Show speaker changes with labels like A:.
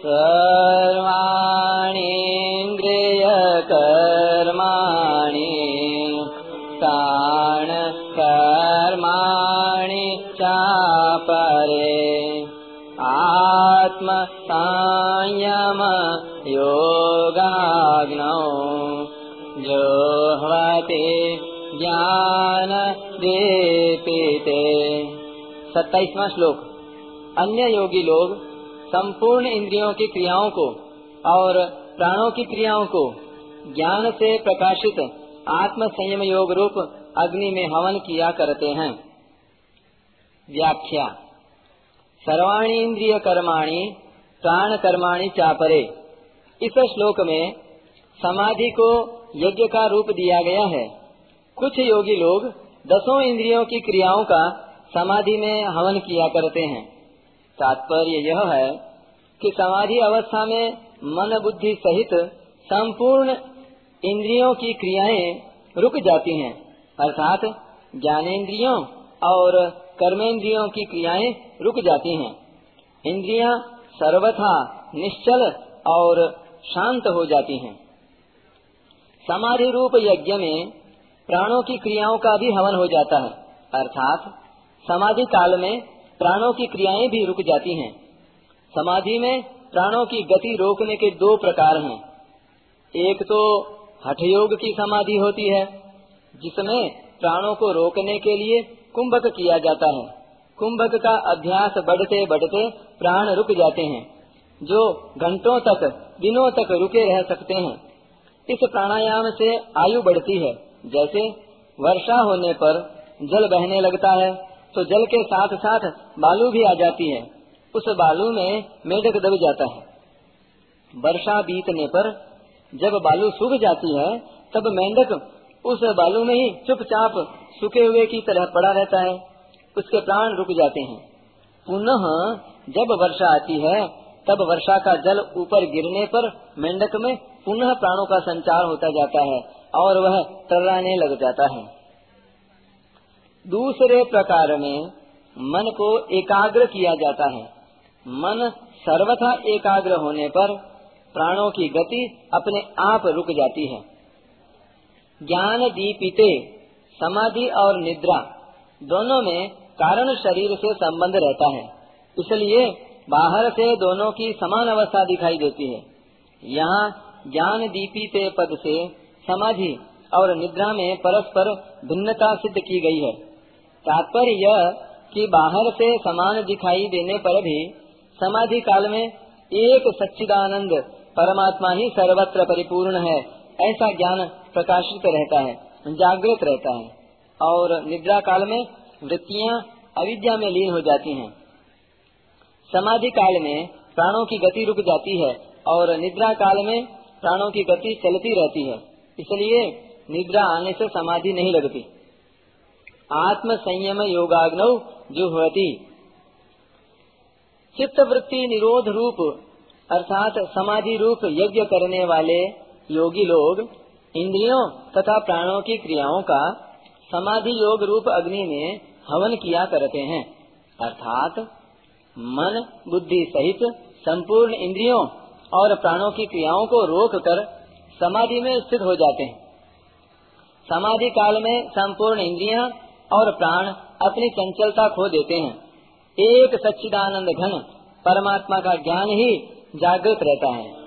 A: सर्वाणीन्द्रियकर्माणि कर्माणि चापरे। आत्मसंयम योगाग्नौ जोह्वते ज्ञान दीपिते सत्ताईसवा श्लोक। अन्य योगी लोग संपूर्ण इंद्रियों की क्रियाओं को और प्राणों की क्रियाओं को ज्ञान से प्रकाशित आत्म संयम योग रूप अग्नि में हवन किया करते हैं। व्याख्या। सर्वाणी इंद्रिय कर्माणी, प्राण कर्माणी चापरे। इस श्लोक में समाधि को यज्ञ का रूप दिया गया है। कुछ योगी लोग दसों इंद्रियों की क्रियाओं का समाधि में हवन किया करते हैं। तात्पर्य यह है कि समाधि अवस्था में मन बुद्धि सहित संपूर्ण इंद्रियों की क्रियाएँ रुक जाती हैं। अर्थात ज्ञानेन्द्रियों और कर्मेंद्रियों की क्रियाएँ रुक जाती हैं। इंद्रियाँ सर्वथा निश्चल और शांत हो जाती हैं। समाधि रूप यज्ञ में प्राणों की क्रियाओं का भी हवन हो जाता है। अर्थात समाधि काल में प्राणों की क्रियाएँ भी रुक जाती हैं। समाधि में प्राणों की गति रोकने के दो प्रकार हैं। एक तो हठयोग की समाधि होती है, जिसमें प्राणों को रोकने के लिए कुंभक किया जाता है। कुंभक का अभ्यास बढ़ते बढ़ते प्राण रुक जाते हैं, जो घंटों तक, दिनों तक रुके रह सकते हैं। इस प्राणायाम से आयु बढ़ती है, जैसे वर्षा होने पर जल बहने लगता है तो जल के साथ साथ बालू भी आ जाती है। उस बालू में मेढक दब जाता है। वर्षा बीतने पर जब बालू सूख जाती है, तब मेंढक उस बालू में ही चुपचाप सूखे हुए की तरह पड़ा रहता है। उसके प्राण रुक जाते हैं। पुनः जब वर्षा आती है, तब वर्षा का जल ऊपर गिरने पर मेंढक में पुनः प्राणों का संचार होता जाता है और वह टर्राने लग जाता है। दूसरे प्रकार में मन को एकाग्र किया जाता है। मन सर्वथा एकाग्र होने पर प्राणों की गति अपने आप रुक जाती है। ज्ञान दीपिते, समाधि और निद्रा दोनों में कारण शरीर से संबंध रहता है। इसलिए बाहर से दोनों की समान अवस्था दिखाई देती है। यहाँ ज्ञान दीपिते पद से समाधि और निद्रा में परस्पर भिन्नता सिद्ध की गई है। तात्पर्य यह कि बाहर से समान दिखाई देने पर भी समाधि काल में एक सच्चिदानंद परमात्मा ही सर्वत्र परिपूर्ण है, ऐसा ज्ञान प्रकाशित रहता है, जागृत रहता है। और निद्रा काल में वृत्तियाँ अविद्या में लीन हो जाती हैं। समाधि काल में प्राणों की गति रुक जाती है और निद्रा काल में प्राणों की गति चलती रहती है, इसलिए निद्रा आने से समाधि नहीं लगती। आत्म संयम योगाग्नौ जुहती चित्त वृत्ति निरोध रूप अर्थात समाधि रूप यज्ञ करने वाले योगी लोग, इंद्रियों तथा प्राणों की क्रियाओं का समाधि योग रूप अग्नि में हवन किया करते हैं। अर्थात मन, बुद्धि सहित संपूर्ण इंद्रियों और प्राणों की क्रियाओं को रोक कर समाधि में स्थित हो जाते हैं। समाधि काल में संपूर्ण इंद्रियाँ और प्राण अपनी चंचलता खो देते हैं। एक सच्चिदानंद घन परमात्मा का ज्ञान ही जागृत रहता है।